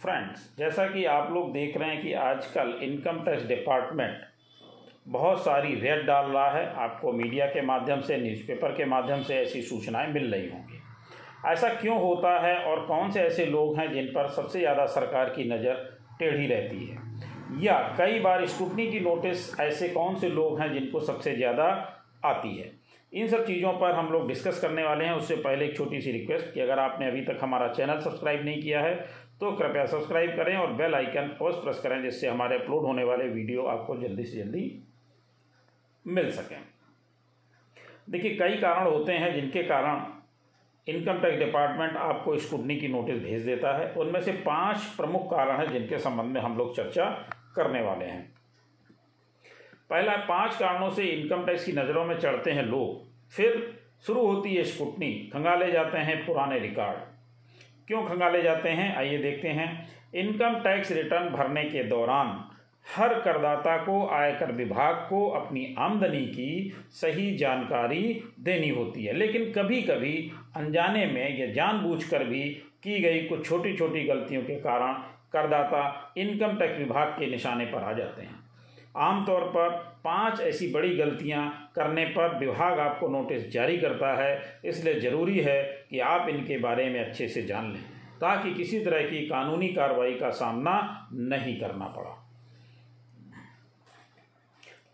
Friends जैसा कि आप लोग देख रहे हैं कि आजकल इनकम टैक्स डिपार्टमेंट बहुत सारी रेड डाल रहा है। आपको मीडिया के माध्यम से न्यूज़पेपर के माध्यम से ऐसी सूचनाएँ मिल रही होंगी। ऐसा क्यों होता है और कौन से ऐसे लोग हैं जिन पर सबसे ज़्यादा सरकार की नज़र टेढ़ी रहती है? या कई बार स्कूटनी की नोटिस ऐसे कौन से लोग हैं जिनको सबसे ज़्यादा आती है? इन सब चीज़ों पर हम लोग डिस्कस करने वाले हैं। उससे पहले एक छोटी सी रिक्वेस्ट कि अगर आपने अभी तक हमारा चैनल सब्सक्राइब नहीं किया है तो कृपया सब्सक्राइब करें और बेल आइकन अवश्य प्रेस करें जिससे हमारे अपलोड होने वाले वीडियो आपको जल्दी से जल्दी मिल सकें। देखिए, कई कारण होते हैं जिनके कारण इनकम टैक्स डिपार्टमेंट आपको स्कूटनी की नोटिस भेज देता है। उनमें से पाँच प्रमुख कारण हैं जिनके संबंध में हम लोग चर्चा करने वाले हैं। पहला, पाँच कारणों से इनकम टैक्स की नज़रों में चढ़ते हैं लोग। फिर शुरू होती है स्कूटनी खंगाले जाते हैं पुराने रिकॉर्ड क्यों खंगाले जाते हैं? आइए देखते हैं। इनकम टैक्स रिटर्न भरने के दौरान हर करदाता को, आयकर विभाग को अपनी आमदनी की सही जानकारी देनी होती है। लेकिन कभी कभी अनजाने में या जानबूझकर भी की गई कुछ छोटी छोटी गलतियों के कारण करदाता इनकम टैक्स विभाग के निशाने पर आ जाते हैं। आमतौर पर पाँच ऐसी बड़ी गलतियाँ करने पर विभाग आपको नोटिस जारी करता है। इसलिए ज़रूरी है कि आप इनके बारे में अच्छे से जान लें, ताकि किसी तरह की कानूनी कार्रवाई का सामना नहीं करना पड़ा।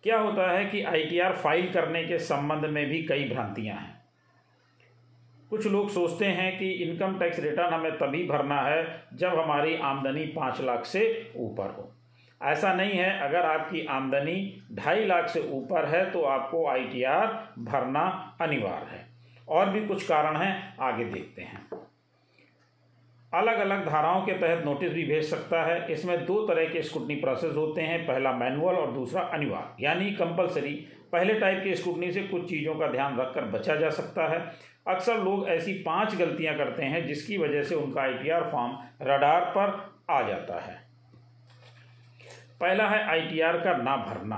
क्या होता है कि आईटीआर फ़ाइल करने के संबंध में भी कई भ्रांतियाँ हैं। कुछ लोग सोचते हैं कि इनकम टैक्स रिटर्न हमें तभी भरना है जब हमारी आमदनी पाँच लाख से ऊपर हो। ऐसा नहीं है, अगर आपकी आमदनी ढाई लाख से ऊपर है तो आपको आईटीआर भरना अनिवार्य है। और भी कुछ कारण हैं, आगे देखते हैं। अलग अलग धाराओं के तहत नोटिस भी भेज सकता है। इसमें दो तरह के स्कूटनी प्रोसेस होते हैं, पहला मैनुअल और दूसरा अनिवार्य। यानी कंपलसरी, पहले टाइप के स्कूटनी से कुछ चीज़ों का ध्यान रखकर बचा जा सकता है। अक्सर लोग ऐसी पाँच गलतियाँ करते हैं, जिसकी वजह से उनका आईटीआर फॉर्म रडार पर आ जाता है। पहला है आईटीआर का ना भरना।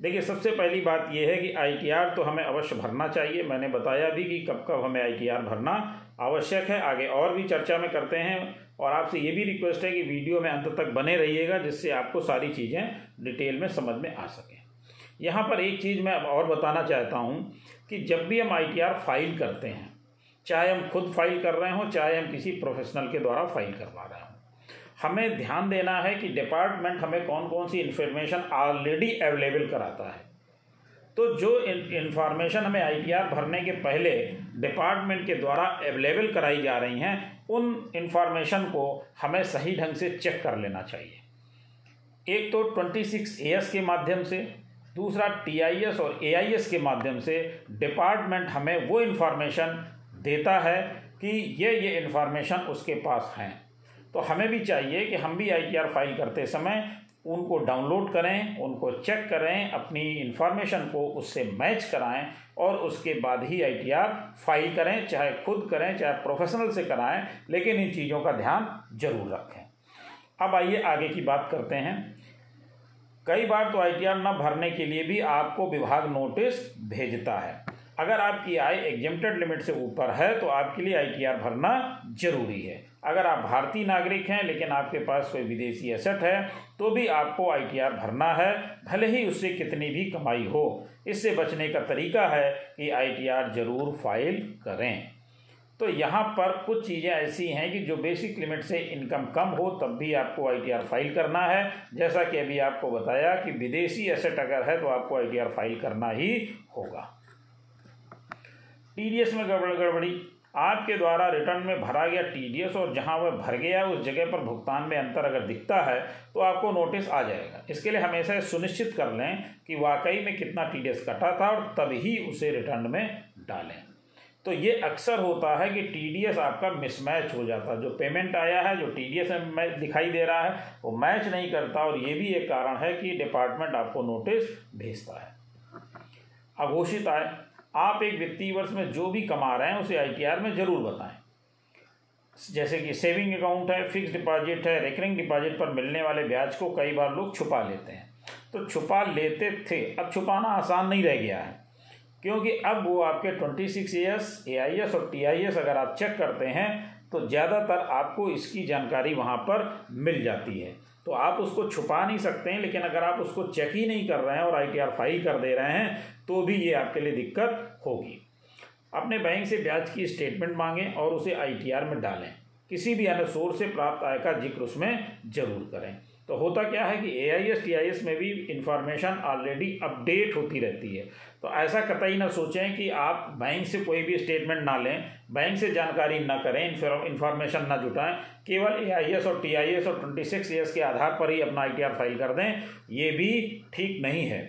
देखिए, सबसे पहली बात यह है कि आईटीआर तो हमें अवश्य भरना चाहिए। मैंने बताया भी कि कब कब हमें आईटीआर भरना आवश्यक है। आगे और भी चर्चा में करते हैं और आपसे ये भी रिक्वेस्ट है कि वीडियो में अंत तक बने रहिएगा, जिससे आपको सारी चीज़ें डिटेल में समझ में आ सकें। यहाँ पर एक चीज़ मैं अब और बताना चाहता हूँ कि जब भी हम आईटीआर फ़ाइल करते हैं, चाहे हम खुद फ़ाइल कर रहे हों, चाहे हम किसी प्रोफेशनल के द्वारा फ़ाइल करवा रहे हों हमें ध्यान देना है कि डिपार्टमेंट हमें कौन कौन सी इन्फॉर्मेशन ऑलरेडी अवेलेबल कराता है। तो जो इन्फॉर्मेशन हमें आईटीआर भरने के पहले डिपार्टमेंट के द्वारा अवेलेबल कराई जा रही हैं, उन इन्फॉर्मेशन को हमें सही ढंग से चेक कर लेना चाहिए। एक तो ट्वेंटी सिक्स ए एस के माध्यम से, दूसरा टी आई एस और ए आई एस के माध्यम से डिपार्टमेंट हमें वो इन्फॉर्मेशन देता है कि ये ये इन्फॉर्मेशन उसके पास हैं। तो हमें भी चाहिए कि हम भी आई फ़ाइल करते समय उनको डाउनलोड करें, उनको चेक करें, अपनी इन्फॉर्मेशन को उससे मैच कराएँ और उसके बाद ही आईटीआर फ़ाइल करें, चाहे खुद करें, चाहे प्रोफेशनल से कराएँ, लेकिन इन चीज़ों का ध्यान ज़रूर रखें। अब आइए आगे की बात करते हैं। कई बार तो आईटीआर न भरने के लिए भी आपको विभाग नोटिस भेजता है। अगर आपकी आय एग्जेम्प्टेड लिमिट से ऊपर है तो आपके लिए आईटीआर भरना ज़रूरी है। अगर आप भारतीय नागरिक हैं, लेकिन आपके पास कोई विदेशी एसेट है तो भी आपको आईटीआर भरना है, भले ही उससे कितनी भी कमाई हो। इससे बचने का तरीका है कि आईटीआर ज़रूर फ़ाइल करें। तो यहाँ पर कुछ चीज़ें ऐसी हैं कि जो बेसिक लिमिट से इनकम कम हो, तब भी आपको आईटीआर फ़ाइल करना है। जैसा कि अभी आपको बताया कि विदेशी एसेट अगर है तो आपको आईटीआर फ़ाइल करना ही होगा। टीडीएस में गड़बड़ गड़बड़ी। आपके द्वारा रिटर्न में भरा गया टीडीएस और जहाँ वह भर गया उस जगह पर भुगतान में अंतर अगर दिखता है तो आपको नोटिस आ जाएगा। इसके लिए हमेशा सुनिश्चित कर लें कि वाकई में कितना टीडीएस कटा था और तभी उसे रिटर्न में डालें। तो ये अक्सर होता है कि टीडीएस आपका मिसमैच हो जाता है। जो पेमेंट आया है, जो टीडीएस में दिखाई दे रहा है, वो मैच नहीं करता और ये भी एक कारण है कि डिपार्टमेंट आपको नोटिस भेजता है। अघोषित आय। आप एक वित्तीय वर्ष में जो भी कमा रहे हैं, उसे आईटीआर में ज़रूर बताएँ। जैसे कि सेविंग अकाउंट है फिक्स डिपॉजिट है रिकरिंग डिपॉजिट पर मिलने वाले ब्याज को कई बार लोग छुपा लेते हैं। तो छुपा लेते थे, अब छुपाना आसान नहीं रह गया है। क्योंकि अब वो आपके twenty six years A I S और टी आई एस अगर आप चेक करते हैं तो ज़्यादातर आपको इसकी जानकारी वहाँ पर मिल जाती है। तो आप उसको छुपा नहीं सकते हैं, लेकिन अगर आप उसको चेक ही नहीं कर रहे हैं और आई टी आर फ़ाइल कर दे रहे हैं तो भी ये आपके लिए दिक्कत होगी। अपने बैंक से ब्याज की स्टेटमेंट मांगें और उसे आईटीआर में डालें। किसी भी अन्य सोर्स से प्राप्त आय का ज़िक्र उसमें ज़रूर करें। तो होता क्या है कि A I S T I S में भी इंफॉर्मेशन ऑलरेडी अपडेट होती रहती है। तो ऐसा कतई ना सोचें कि आप बैंक से कोई भी स्टेटमेंट ना लें, बैंक से जानकारी ना करें इंफॉर्मेशन ना जुटाएँ, केवल ए आई एस और टी आई एस और ट्वेंटी सिक्स ईयर्स के आधार पर ही अपना आई टी आर फ़ाइल कर दें, ये भी ठीक नहीं है।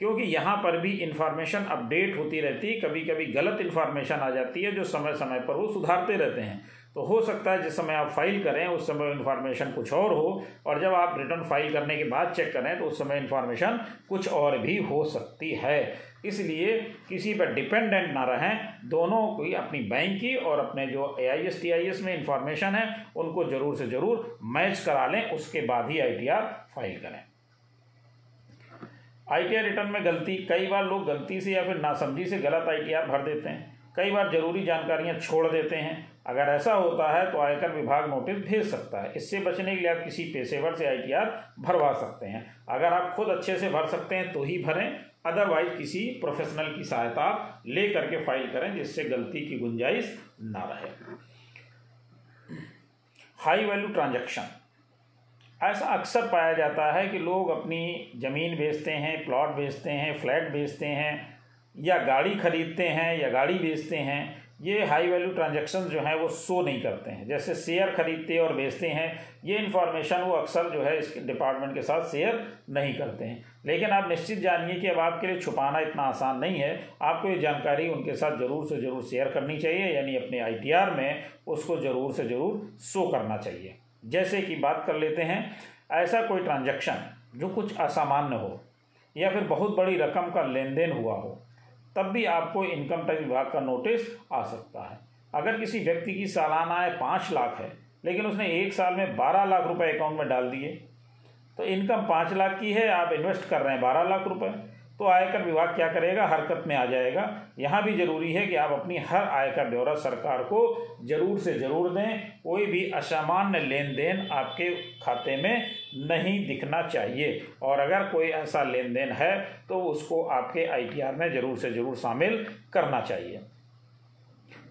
क्योंकि यहाँ पर भी इंफॉर्मेशन अपडेट होती रहती है कभी कभी गलत इन्फॉर्मेशन आ जाती है जो समय समय पर वो सुधारते रहते हैं। तो हो सकता है जिस समय आप फ़ाइल करें, उस समय इन्फॉर्मेशन कुछ और हो, और जब आप रिटर्न फ़ाइल करने के बाद चेक करें तो उस समय इन्फॉर्मेशन कुछ और भी हो सकती है। इसलिए किसी पर डिपेंडेंट ना रहें, दोनों की अपनी बैंक की और अपने जो A I S T I S में इंफॉर्मेशन है, उनको ज़रूर से ज़रूर मैच करा लें, उसके बाद ही आई टी आर फ़ाइल करें। आई टी आर रिटर्न में गलती, कई बार लोग गलती से या फिर नासमझी से गलत आई टी आर भर देते हैं। कई बार ज़रूरी जानकारियाँ छोड़ देते हैं। अगर ऐसा होता है तो आयकर विभाग नोटिस भेज सकता है। इससे बचने के लिए आप किसी पेशेवर से आईटीआर भरवा सकते हैं। अगर आप खुद अच्छे से भर सकते हैं तो ही भरें। अदरवाइज़ किसी प्रोफेशनल की सहायता ले करके फ़ाइल करें जिससे गलती की गुंजाइश ना रहे। हाई वैल्यू ट्रांजैक्शन ऐसा अक्सर पाया जाता है कि लोग अपनी ज़मीन बेचते हैं, प्लॉट बेचते हैं, फ्लैट बेचते हैं, या गाड़ी खरीदते हैं, या गाड़ी बेचते हैं। ये हाई वैल्यू ट्रांजेक्शन जो हैं वो शो नहीं करते हैं। जैसे शेयर खरीदते और बेचते हैं, ये इन्फॉर्मेशन वो अक्सर जो है इस डिपार्टमेंट के साथ शेयर नहीं करते हैं। लेकिन आप निश्चित जानिए कि अब आपके लिए छुपाना इतना आसान नहीं है। आपको ये जानकारी उनके साथ ज़रूर से ज़रूर शेयर करनी चाहिए, यानी अपने आई में उसको ज़रूर से ज़रूर शो करना चाहिए। जैसे कि बात कर लेते हैं, ऐसा कोई ट्रांजेक्शन जो कुछ असामान्य हो या फिर बहुत बड़ी रकम का लेन देन हुआ हो, तब भी आपको इनकम टैक्स विभाग का नोटिस आ सकता है। अगर किसी व्यक्ति की सालाना आय पाँच लाख है, लेकिन उसने एक साल में बारह लाख रुपए अकाउंट में डाल दिए तो इनकम पाँच लाख की है, आप इन्वेस्ट कर रहे हैं बारह लाख रुपए। तो आयकर विभाग क्या करेगा? हरकत में आ जाएगा। यहाँ भी ज़रूरी है कि आप अपनी हर आयकर ब्यौरा सरकार को ज़रूर से ज़रूर दें। कोई भी असामान्य लेन देन आपके खाते में नहीं दिखना चाहिए। और अगर कोई ऐसा लेन देन है तो उसको आपके आईटीआर में ज़रूर से ज़रूर शामिल करना चाहिए।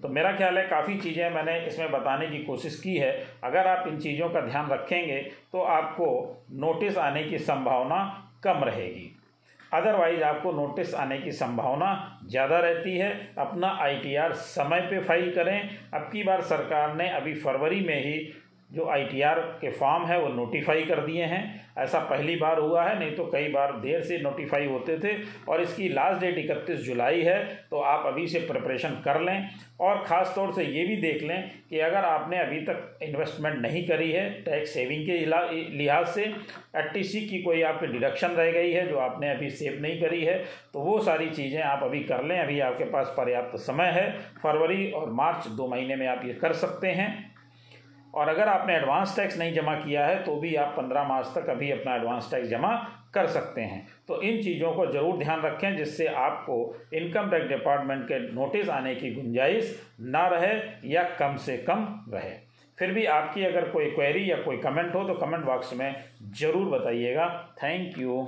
तो मेरा ख्याल है काफ़ी चीज़ें मैंने इसमें बताने की कोशिश की है। अगर आप इन चीज़ों का ध्यान रखेंगे तो आपको नोटिस आने की संभावना कम रहेगी। अदरवाइज़ आपको नोटिस आने की संभावना ज़्यादा रहती है। अपना आईटीआर समय पे फ़ाइल करें। अब की बार सरकार ने अभी फरवरी में ही जो आईटीआर के फॉर्म है, वो नोटिफाई कर दिए हैं। ऐसा पहली बार हुआ है, नहीं तो कई बार देर से नोटिफाई होते थे। और इसकी लास्ट डेट इकतीस जुलाई है तो आप अभी से प्रिपरेशन कर लें। और ख़ास तौर से ये भी देख लें कि अगर आपने अभी तक इन्वेस्टमेंट नहीं करी है टैक्स सेविंग के लिहाज से एट की कोई आपकी डिडक्शन रह गई है, जो आपने अभी सेव नहीं करी है तो वो सारी चीज़ें आप अभी कर लें। अभी आपके पास पर्याप्त समय है। फरवरी और मार्च दो महीने में आप ये कर सकते हैं। और अगर आपने एडवांस टैक्स नहीं जमा किया है तो भी आप पंद्रह मार्च तक अभी अपना एडवांस टैक्स जमा कर सकते हैं। तो इन चीज़ों को ज़रूर ध्यान रखें, जिससे आपको इनकम टैक्स डिपार्टमेंट के नोटिस आने की गुंजाइश ना रहे या कम से कम रहे। फिर भी आपकी अगर कोई क्वेरी या कोई कमेंट हो तो कमेंट बॉक्स में ज़रूर बताइएगा। Thank you